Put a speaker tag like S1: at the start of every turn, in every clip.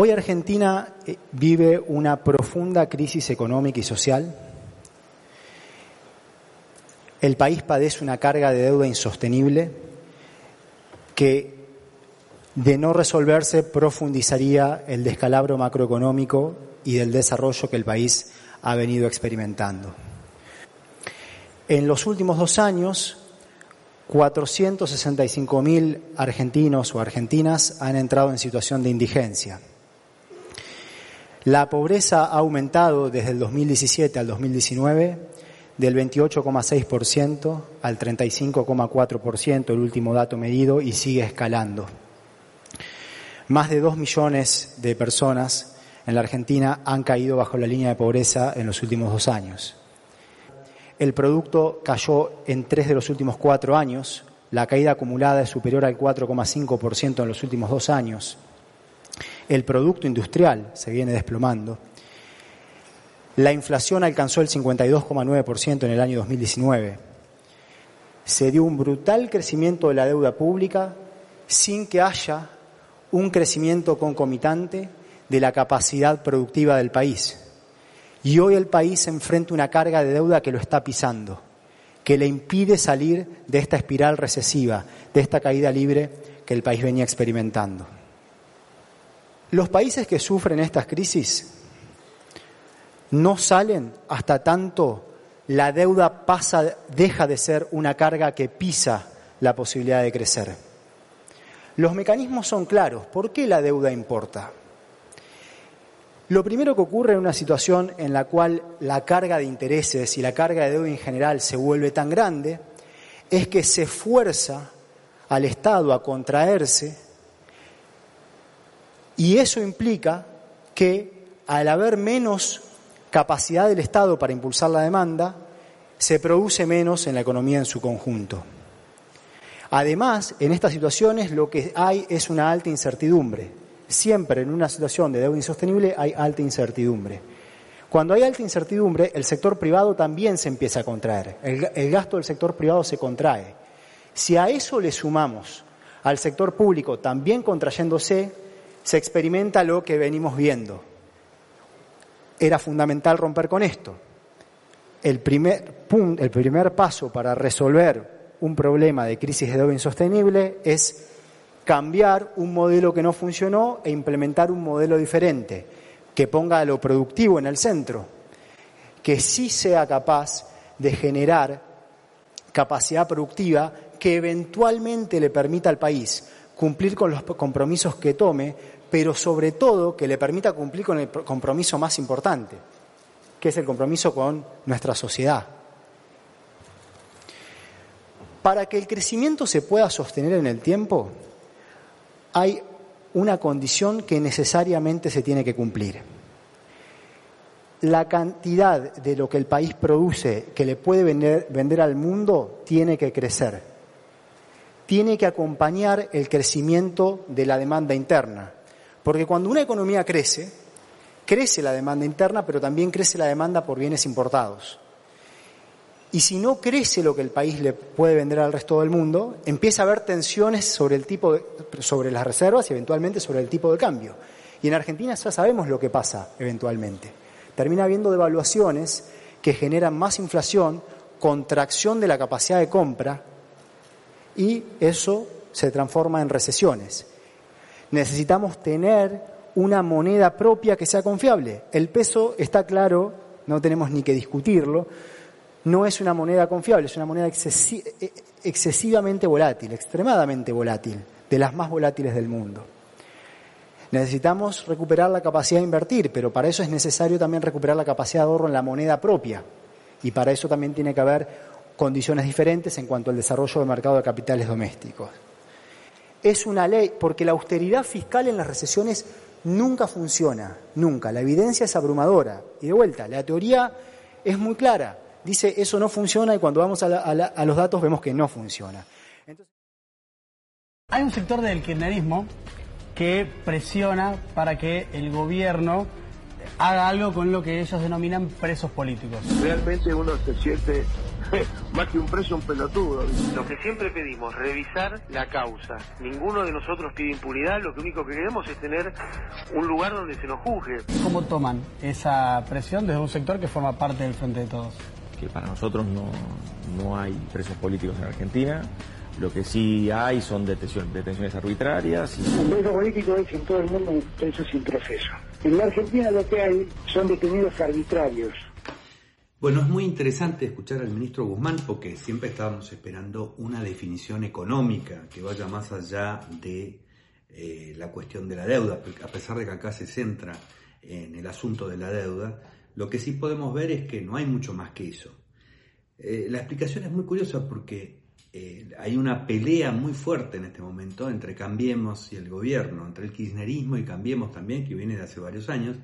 S1: Hoy Argentina eh, vive una profunda crisis económica y social. El país padece una carga de deuda insostenible que de no resolverse profundizaría el descalabro macroeconómico y del desarrollo que el país ha venido experimentando. En los últimos dos años, 465.000 argentinos o argentinas han entrado en situación de indigencia. La pobreza ha aumentado desde el 2017 al 2019 del 28,6% al 35,4%, el último dato medido, y sigue escalando. Más de dos millones de personas en la Argentina han caído bajo la línea de pobreza en los últimos dos años. El producto cayó en tres de los últimos cuatro años. La caída acumulada es superior al 4,5% en los últimos dos años. El producto industrial se viene desplomando. La inflación alcanzó el 52,9% en el año 2019. Se dio un brutal crecimiento de la deuda pública sin que haya un crecimiento concomitante de la capacidad productiva del país. Y hoy el país enfrenta una carga de deuda que lo está pisando, que le impide salir de esta espiral recesiva, de esta caída libre que el país venía experimentando. Los países que sufren estas crisis no salen hasta tanto la deuda pasa, deja de ser una carga que pisa la posibilidad de crecer. Los mecanismos son claros. ¿Por qué la deuda importa? Lo primero que ocurre en una situación en la cual la carga de intereses y la carga de deuda en general se vuelve tan grande es que se fuerza al Estado a contraerse y eso implica que al haber menos capacidad del Estado para impulsar la demanda, se produce menos en la economía en su conjunto. Además, en estas situaciones lo que hay es una alta incertidumbre siempre en una situación de deuda insostenible hay alta incertidumbre. Cuando hay alta incertidumbre, el sector privado también se empieza a contraer. El, gasto del sector privado se contrae. Si a eso le sumamos al sector público también contrayéndose, se experimenta lo que venimos viendo. Era fundamental romper con esto. El primer, el primer paso para resolver un problema de crisis de deuda insostenible es cambiar un modelo que no funcionó e implementar un modelo diferente, que ponga lo productivo en el centro, que sí sea capaz de generar capacidad productiva que eventualmente le permita al país cumplir con los compromisos que tome, pero sobre todo que le permita cumplir con el compromiso más importante, que es el compromiso con nuestra sociedad. Para que el crecimiento se pueda sostener en el tiempo, hay una condición que necesariamente se tiene que cumplir. La cantidad de lo que el país produce que le puede vender, al mundo tiene que crecer. Tiene que acompañar el crecimiento de la demanda interna. Porque cuando una economía crece, crece la demanda interna, pero también crece la demanda por bienes importados. Y si no crece lo que el país le puede vender al resto del mundo, empieza a haber tensiones sobre el tipo sobre las reservas y eventualmente sobre el tipo de cambio. Y en Argentina ya sabemos lo que pasa eventualmente. Termina habiendo devaluaciones que generan más inflación, contracción de la capacidad de compra y eso se transforma en recesiones. Necesitamos tener una moneda propia que sea confiable. El peso está claro, no tenemos ni que discutirlo no es una moneda confiable, es una moneda excesivamente volátil, extremadamente volátil, de las más volátiles del mundo. Necesitamos recuperar la capacidad de invertir, pero para eso es necesario también recuperar la capacidad de ahorro en la moneda propia. Y para eso también tiene que haber condiciones diferentes en cuanto al desarrollo del mercado de capitales domésticos. Es una ley, porque la austeridad fiscal en las recesiones nunca funciona, nunca. La evidencia es abrumadora. Y de vuelta, la teoría es muy clara. Dice eso no funciona y cuando vamos a, los datos vemos que no funciona.
S2: Hay un sector del kirchnerismo que presiona para que el gobierno haga algo con lo que ellos denominan presos políticos.
S3: Realmente uno se siente más que un preso, un pelotudo.
S4: Lo que siempre pedimos, revisar la causa. Ninguno de nosotros pide impunidad, lo que único que queremos es tener un lugar donde se nos juzgue.
S2: ¿Cómo toman esa presión desde un sector que forma parte del Frente de Todos?
S5: Que para nosotros no, no hay presos políticos en Argentina. Lo que sí hay son detenciones, detenciones arbitrarias.
S6: Un preso político es en todo el mundo un preso sin proceso. En la Argentina lo que hay son detenidos arbitrarios.
S7: Bueno, es muy interesante escuchar al ministro Guzmán porque siempre estábamos esperando una definición económica que vaya más allá de eh, la cuestión de la deuda, a pesar de que acá se centra en el asunto de la deuda, lo que sí podemos ver es que no hay mucho más que eso. Eh, la explicación es muy curiosa porque eh, hay una pelea muy fuerte en este momento entre Cambiemos y el gobierno, entre el kirchnerismo y Cambiemos también, que viene de hace varios años,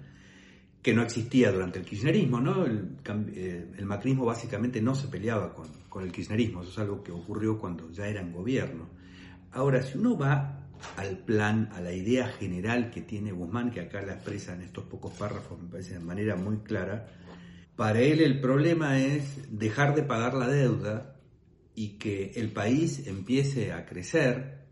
S7: que no existía durante el kirchnerismo, ¿no? El, eh, macrismo básicamente no se peleaba con, el kirchnerismo, eso es algo que ocurrió cuando ya era en gobierno. Ahora, si uno va al plan, a la idea general que tiene Guzmán, que acá la expresa en estos pocos párrafos, me parece de manera muy clara, para él el problema es dejar de pagar la deuda y que el país empiece a crecer,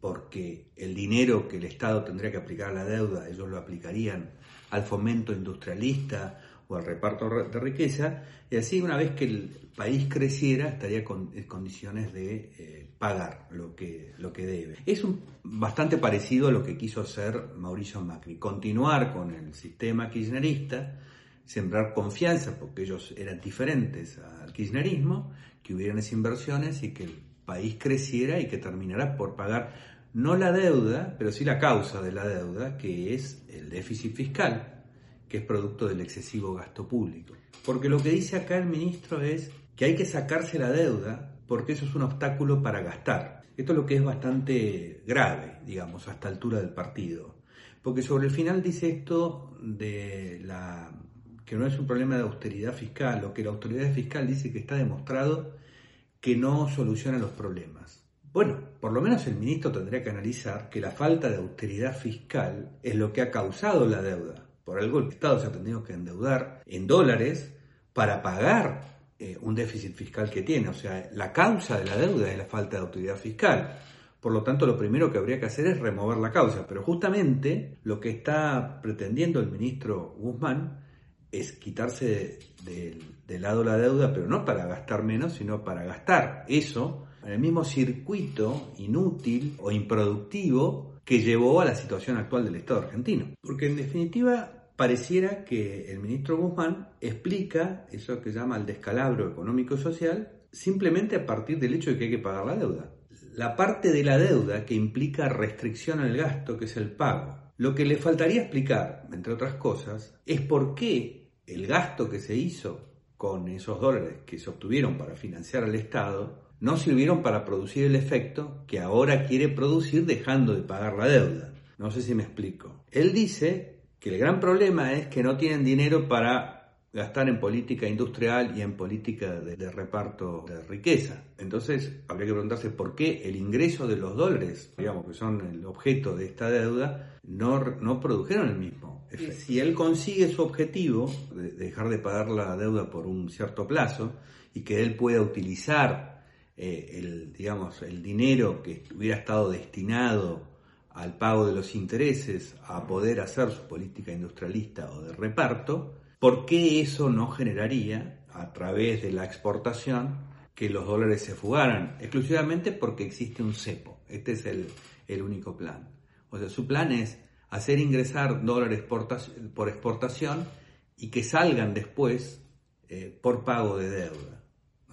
S7: porque el dinero que el Estado tendría que aplicar a la deuda, ellos lo aplicarían al fomento industrialista o al reparto de riqueza, y así una vez que el país creciera estaría con, en condiciones de eh, pagar lo que, lo que debe. Es bastante parecido a lo que quiso hacer Mauricio Macri, continuar con el sistema kirchnerista, sembrar confianza, porque ellos eran diferentes al kirchnerismo, que hubieran esas inversiones y que el país creciera y que terminara por pagar no la deuda, pero sí la causa de la deuda, que es el déficit fiscal, que es producto del excesivo gasto público. Porque lo que dice acá el ministro es que hay que sacarse la deuda porque eso es un obstáculo para gastar. Esto es lo que es bastante grave, digamos, a esta altura del partido. Porque sobre el final dice esto de la que no es un problema de austeridad fiscal, o que la autoridad fiscal dice que está demostrado que no soluciona los problemas. Bueno, por lo menos el ministro tendría que analizar que la falta de austeridad fiscal es lo que ha causado la deuda. Por algo el Estado se ha tenido que endeudar en dólares para pagar eh, un déficit fiscal que tiene. O sea, la causa de la deuda es la falta de autoridad fiscal. Por lo tanto, lo primero que habría que hacer es remover la causa. Pero justamente lo que está pretendiendo el ministro Guzmán es quitarse de, de lado la deuda, pero no para gastar menos, sino para gastar eso en el mismo circuito inútil o improductivo que llevó a la situación actual del Estado argentino. Porque en definitiva pareciera que el ministro Guzmán explica eso que llama el descalabro económico social simplemente a partir del hecho de que hay que pagar la deuda. La parte de la deuda que implica restricción al gasto, que es el pago. Lo que le faltaría explicar, entre otras cosas, es por qué el gasto que se hizo con esos dólares que se obtuvieron para financiar al Estado no sirvieron para producir el efecto que ahora quiere producir dejando de pagar la deuda. No sé si me explico. Él dice que el gran problema es que no tienen dinero para gastar en política industrial y en política de, reparto de riqueza. Entonces, habría que preguntarse por qué el ingreso de los dólares, digamos, que son el objeto de esta deuda, no, no produjeron el mismo. Si él consigue su objetivo, de dejar de pagar la deuda por un cierto plazo, y que él pueda utilizar eh, el, digamos, el dinero que hubiera estado destinado al pago de los intereses a poder hacer su política industrialista o de reparto, ¿por qué eso no generaría, a través de la exportación, que los dólares se fugaran? Exclusivamente porque existe un cepo. Este es el, único plan. O sea, su plan es hacer ingresar dólares por exportación y que salgan después eh, por pago de deuda.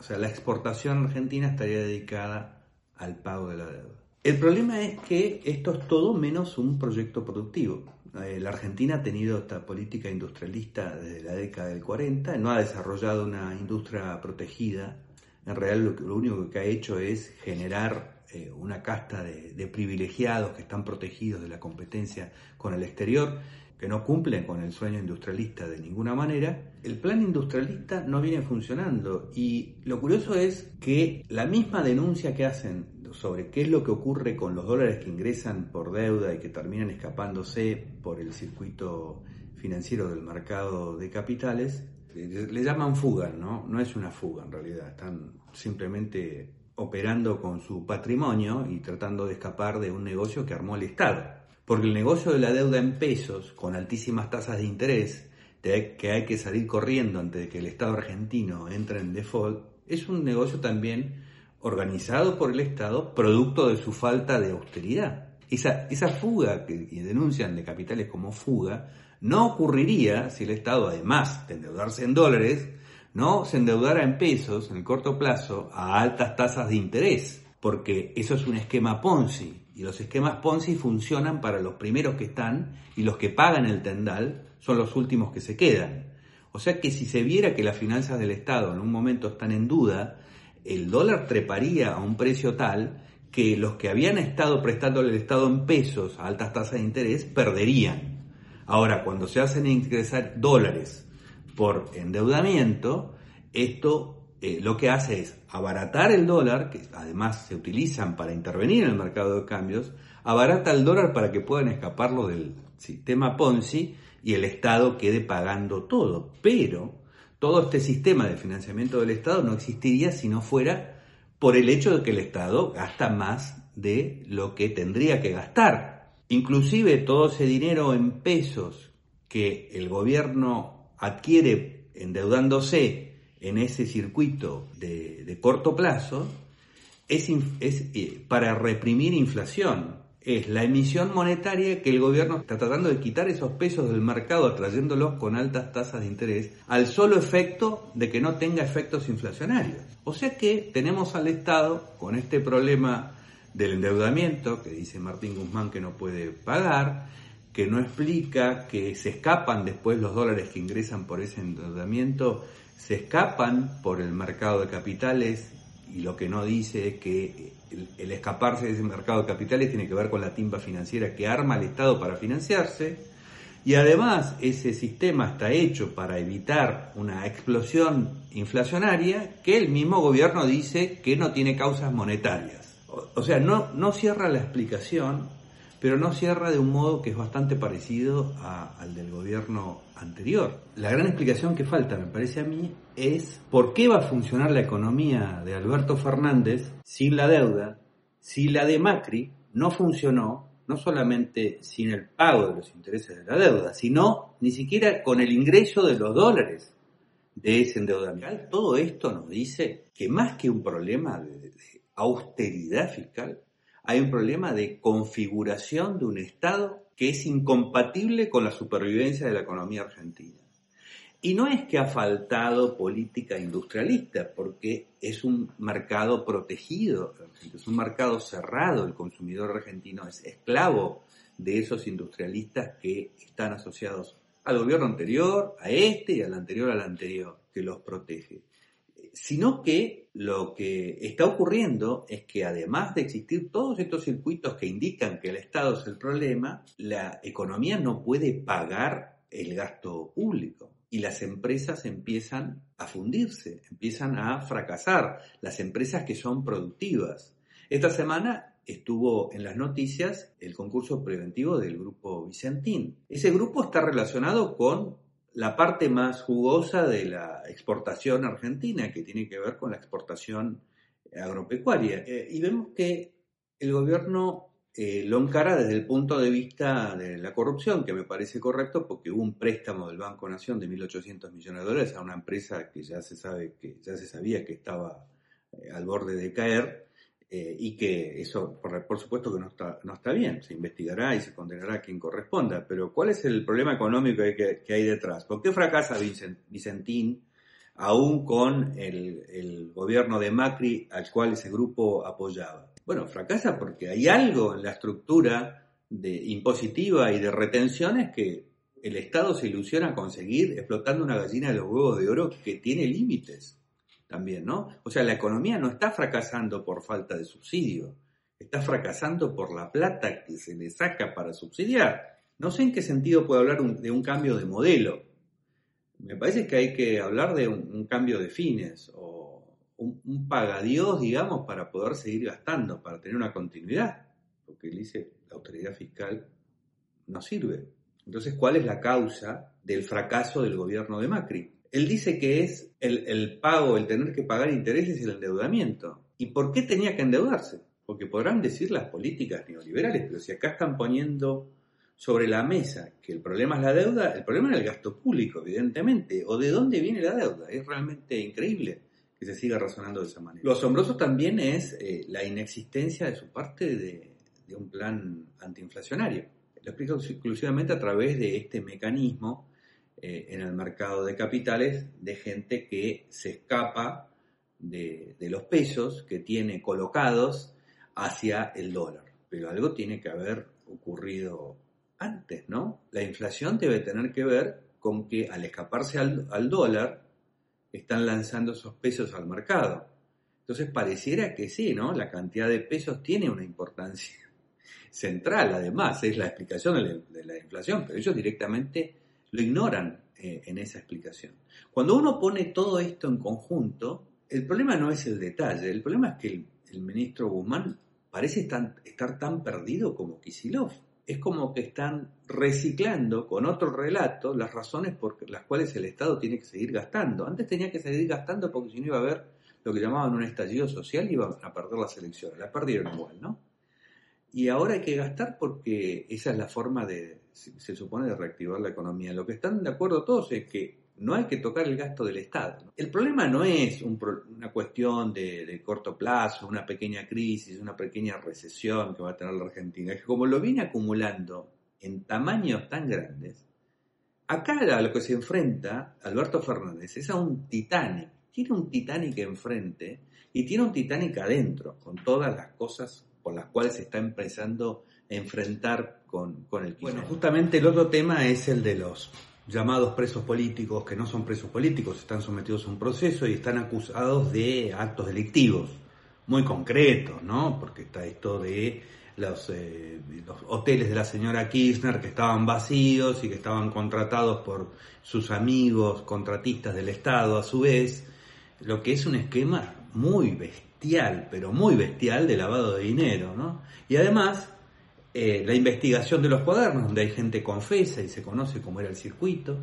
S7: O sea, la exportación argentina estaría dedicada al pago de la deuda. El problema es que esto es todo menos un proyecto productivo. Eh, la Argentina ha tenido esta política industrialista desde la década del 40, no ha desarrollado una industria protegida. En realidad lo, único que ha hecho es generar eh, una casta de, de privilegiados que están protegidos de la competencia con el exterior, que no cumplen con el sueño industrialista de ninguna manera, el plan industrialista no viene funcionando. Y lo curioso es que la misma denuncia que hacen sobre qué es lo que ocurre con los dólares que ingresan por deuda y que terminan escapándose por el circuito financiero del mercado de capitales, le llaman fuga, ¿no? No es una fuga en realidad, están simplemente operando con su patrimonio y tratando de escapar de un negocio que armó el Estado. Porque el negocio de la deuda en pesos, con altísimas tasas de interés, que hay que salir corriendo antes de que el Estado argentino entre en default, es un negocio también organizado por el Estado, producto de su falta de austeridad. Esa, fuga que denuncian de capitales como fuga, no ocurriría si el Estado, además de endeudarse en dólares, no se endeudara en pesos en el corto plazo a altas tasas de interés, porque eso es un esquema Ponzi. Y los esquemas Ponzi funcionan para los primeros que están y los que pagan el tendal son los últimos que se quedan. O sea que si se viera que las finanzas del Estado en un momento están en duda, el dólar treparía a un precio tal que los que habían estado prestándole al Estado en pesos a altas tasas de interés perderían. Ahora, cuando se hacen ingresar dólares por endeudamiento, esto eh, lo que hace es abaratar el dólar, que además se utilizan para intervenir en el mercado de cambios, abarata el dólar para que puedan escaparlo del sistema Ponzi y el Estado quede pagando todo. Pero todo este sistema de financiamiento del Estado no existiría si no fuera por el hecho de que el Estado gasta más de lo que tendría que gastar. Inclusive todo ese dinero en pesos que el gobierno adquiere endeudándose en ese circuito de, corto plazo es, eh, para reprimir inflación. Es la emisión monetaria que el gobierno está tratando de quitar esos pesos del mercado, atrayéndolos con altas tasas de interés, al solo efecto de que no tenga efectos inflacionarios. O sea que tenemos al Estado con este problema del endeudamiento, que dice Martín Guzmán que no puede pagar, que no explica que se escapan después los dólares que ingresan por ese endeudamiento se escapan por el mercado de capitales y lo que no dice es que el, escaparse de ese mercado de capitales tiene que ver con la timba financiera que arma el Estado para financiarse y además ese sistema está hecho para evitar una explosión inflacionaria que el mismo gobierno dice que no tiene causas monetarias. O, sea, no, no cierra la explicación pero no cierra de un modo que es bastante parecido al del gobierno anterior. La gran explicación que falta, me parece a mí, es por qué va a funcionar la economía de Alberto Fernández sin la deuda, si la de Macri no funcionó, no solamente sin el pago de los intereses de la deuda, sino ni siquiera con el ingreso de los dólares de ese endeudamiento. Todo esto nos dice que más que un problema de austeridad fiscal, hay un problema de configuración de un Estado que es incompatible con la supervivencia de la economía argentina. Y no es que ha faltado política industrialista, porque es un mercado protegido, es un mercado cerrado, el consumidor argentino es esclavo de esos industrialistas que están asociados al gobierno anterior, a este y al anterior al anterior, que los protege sino que lo que está ocurriendo es que además de existir todos estos circuitos que indican que el Estado es el problema, la economía no puede pagar el gasto público y las empresas empiezan a fundirse, empiezan a fracasar, las empresas que son productivas. Esta semana estuvo en las noticias el concurso preventivo del grupo Vicentín. Ese grupo está relacionado con la parte más jugosa de la exportación argentina, que tiene que ver con la exportación agropecuaria. Eh, y vemos que el gobierno eh, lo encara desde el punto de vista de la corrupción, que me parece correcto porque hubo un préstamo del Banco Nación de 1.800 millones de dólares a una empresa que ya se sabe que ya se sabía que estaba eh, al borde de caer eh, y que eso, por, supuesto que no está, no está bien, se investigará y se condenará a quien corresponda, pero ¿cuál es el problema económico que, hay detrás? ¿Por qué fracasa Vicentín aún con el, el, gobierno de Macri al cual ese grupo apoyaba? Bueno, fracasa porque hay algo en la estructura de impositiva y de retenciones que el Estado se ilusiona conseguir explotando una gallina de los huevos de oro que tiene límites también, ¿no? O sea, la economía no está fracasando por falta de subsidio. está fracasando por la plata que se le saca para subsidiar. No sé en qué sentido puede hablar de un cambio de modelo. Me parece que hay que hablar de un, cambio de fines o un, un pagadiós, digamos, para poder seguir gastando, para tener una continuidad. Porque dice, la autoridad fiscal no sirve. Entonces, ¿cuál es la causa del fracaso del gobierno de Macri? Él dice que es el, pago, el tener que pagar intereses y el endeudamiento. ¿Y por qué tenía que endeudarse? Porque podrán decir las políticas neoliberales, pero si acá están poniendo sobre la mesa que el problema es la deuda, el problema es el gasto público, evidentemente. ¿O de dónde viene la deuda? Es realmente increíble que se siga razonando de esa manera. Lo asombroso también es eh, la inexistencia de su parte de, de un plan antiinflacionario. Lo explico exclusivamente a través de este mecanismo eh, en el mercado de capitales de gente que se escapa de, los pesos que tiene colocados hacia el dólar. Pero algo tiene que haber ocurrido antes, ¿no? La inflación debe tener que ver con que al escaparse al, al dólar están lanzando esos pesos al mercado. Entonces pareciera que sí, ¿no? La cantidad de pesos tiene una importancia central, además, es la explicación de la inflación, pero ellos directamente lo ignoran eh, en esa explicación. Cuando uno pone todo esto en conjunto, el problema no es el detalle, el problema es que el, ministro Guzmán parece estar tan perdido como Kisilov. Es como que están reciclando con otro relato las razones por las cuales el Estado tiene que seguir gastando. Antes tenía que seguir gastando porque si no iba a haber lo que llamaban un estallido social y iban a perder las elecciones. Las perdieron igual, ¿no? Y ahora hay que gastar porque esa es la forma de, se supone, de reactivar la economía. Lo que están de acuerdo todos es que no hay que tocar el gasto del Estado. El problema no es una cuestión de, corto plazo, una pequeña crisis, una pequeña recesión que va a tener la Argentina. Es que como lo viene acumulando en tamaños tan grandes, acá a lo que se enfrenta Alberto Fernández es a un Titanic. Tiene un Titanic enfrente y tiene un Titanic adentro, con todas las cosas por las cuales se está empezando a enfrentar con, con el Bueno, justamente el otro tema es el de los llamados presos políticos, que no son presos políticos, están sometidos a un proceso y están acusados de actos delictivos, muy concretos, ¿no? Porque está esto de los, eh, los, hoteles de la señora Kirchner que estaban vacíos y que estaban contratados por sus amigos contratistas del Estado a su vez, lo que es un esquema muy bestial, pero muy bestial, de lavado de dinero, ¿no? Y además, eh, la investigación de los cuadernos, donde hay gente confesa y se conoce cómo era el circuito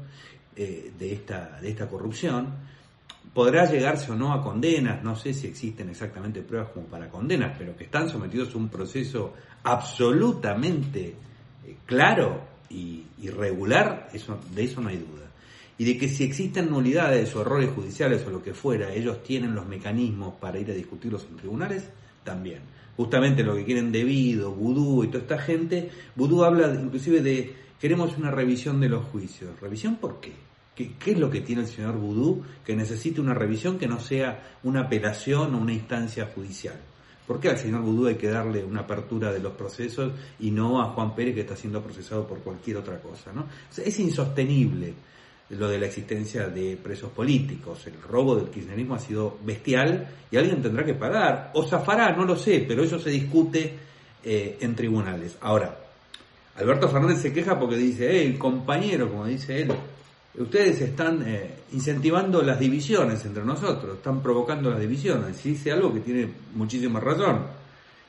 S7: eh, de, esta, de esta corrupción, podrá llegarse o no a condenas, no sé si existen exactamente pruebas como para condenas, pero que están sometidos a un proceso absolutamente eh, claro y, regular, eso, de eso no hay duda y de que si existen nulidades o errores judiciales o lo que fuera, ellos tienen los mecanismos para ir a discutirlos en tribunales, también. Justamente lo que quieren debido, Vudú y toda esta gente, Vudú habla inclusive de queremos una revisión de los juicios. ¿Revisión por qué? ¿Qué, qué es lo que tiene el señor Vudú que necesite una revisión que no sea una apelación o una instancia judicial? ¿Por qué al señor Vudú hay que darle una apertura de los procesos y no a Juan Pérez que está siendo procesado por cualquier otra cosa? ¿no? es insostenible lo de la existencia de presos políticos. El robo del kirchnerismo ha sido bestial y alguien tendrá que pagar. O zafará, no lo sé, pero eso se discute eh, en tribunales. Ahora, Alberto Fernández se queja porque dice, el compañero, como dice él, ustedes están eh, incentivando las divisiones entre nosotros, están provocando las divisiones. Y dice algo que tiene muchísima razón.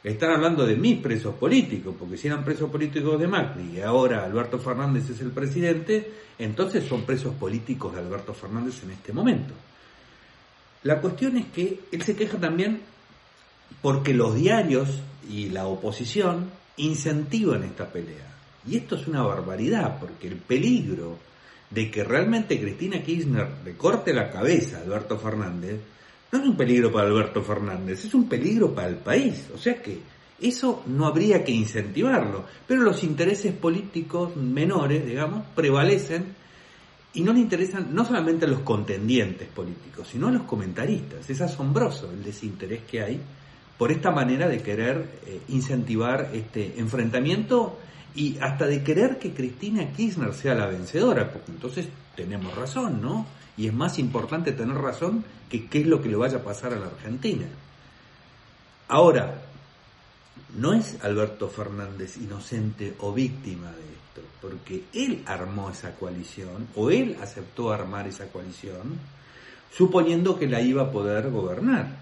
S7: Están hablando de mis presos políticos, porque si eran presos políticos de Macri y ahora Alberto Fernández es el presidente, entonces son presos políticos de Alberto Fernández en este momento. La cuestión es que él se queja también porque los diarios y la oposición incentivan esta pelea. Y esto es una barbaridad, porque el peligro de que realmente Cristina Kirchner le corte la cabeza a Alberto Fernández no es un peligro para Alberto Fernández, es un peligro para el país. O sea que eso no habría que incentivarlo. Pero los intereses políticos menores, digamos, prevalecen y no le interesan no solamente a los contendientes políticos, sino a los comentaristas. Es asombroso el desinterés que hay por esta manera de querer eh, incentivar este enfrentamiento y hasta de querer que Cristina Kirchner sea la vencedora, porque entonces tenemos razón, ¿no? Y es más importante tener razón que qué es lo que le vaya a pasar a la Argentina. Ahora, no es Alberto Fernández inocente o víctima de esto, porque él armó esa coalición, o él aceptó armar esa coalición, suponiendo que la iba a poder gobernar.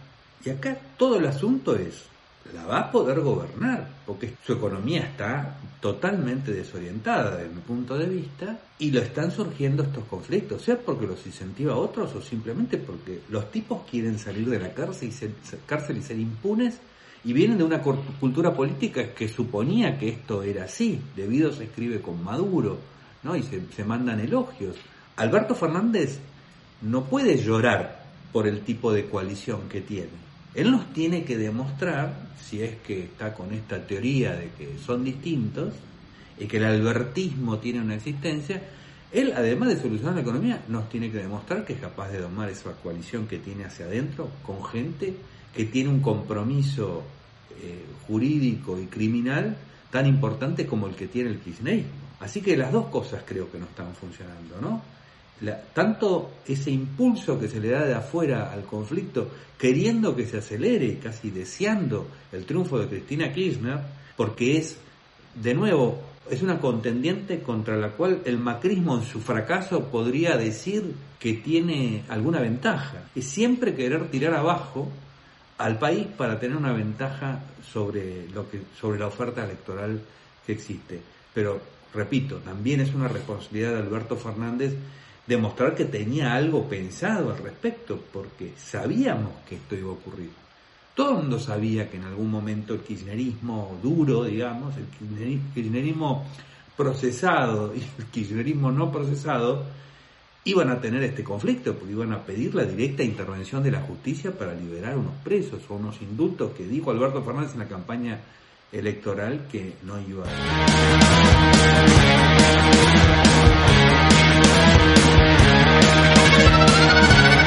S7: Y acá todo el asunto es, la va a poder gobernar, porque su economía está totalmente desorientada desde mi punto de vista, y lo están surgiendo estos conflictos, sea porque los incentiva a otros o simplemente porque los tipos quieren salir de la cárcel y ser, cárcel y ser impunes y vienen de una cultura política que suponía que esto era así. Debido se escribe con Maduro, ¿no? Y se, se mandan elogios. Alberto Fernández no puede llorar por el tipo de coalición que tiene. Él nos tiene que demostrar, si es que está con esta teoría de que son distintos y que el albertismo tiene una existencia, él, además de solucionar la economía, nos tiene que demostrar que es capaz de domar esa coalición que tiene hacia adentro con gente que tiene un compromiso eh, jurídico y criminal tan importante como el que tiene el kirchnerismo. Así que las dos cosas creo que no están funcionando, ¿no? Tanto ese impulso que se le da de afuera al conflicto, queriendo que se acelere, casi deseando el triunfo de Cristina Kirchner, porque es, de nuevo, es una contendiente contra la cual el macrismo en su fracaso podría decir que tiene alguna ventaja. Es siempre querer tirar abajo al país para tener una ventaja sobre lo que sobre la oferta electoral que existe. Pero repito, también es una responsabilidad de Alberto Fernández demostrar que tenía algo pensado al respecto, porque sabíamos que esto iba a ocurrir. Todo el mundo sabía que en algún momento el kirchnerismo duro, digamos, el kirchnerismo procesado y el kirchnerismo no procesado, iban a tener este conflicto, porque iban a pedir la directa intervención de la justicia para liberar unos presos o unos indultos que dijo Alberto Fernández en la campaña electoral que no iba a... Thank you.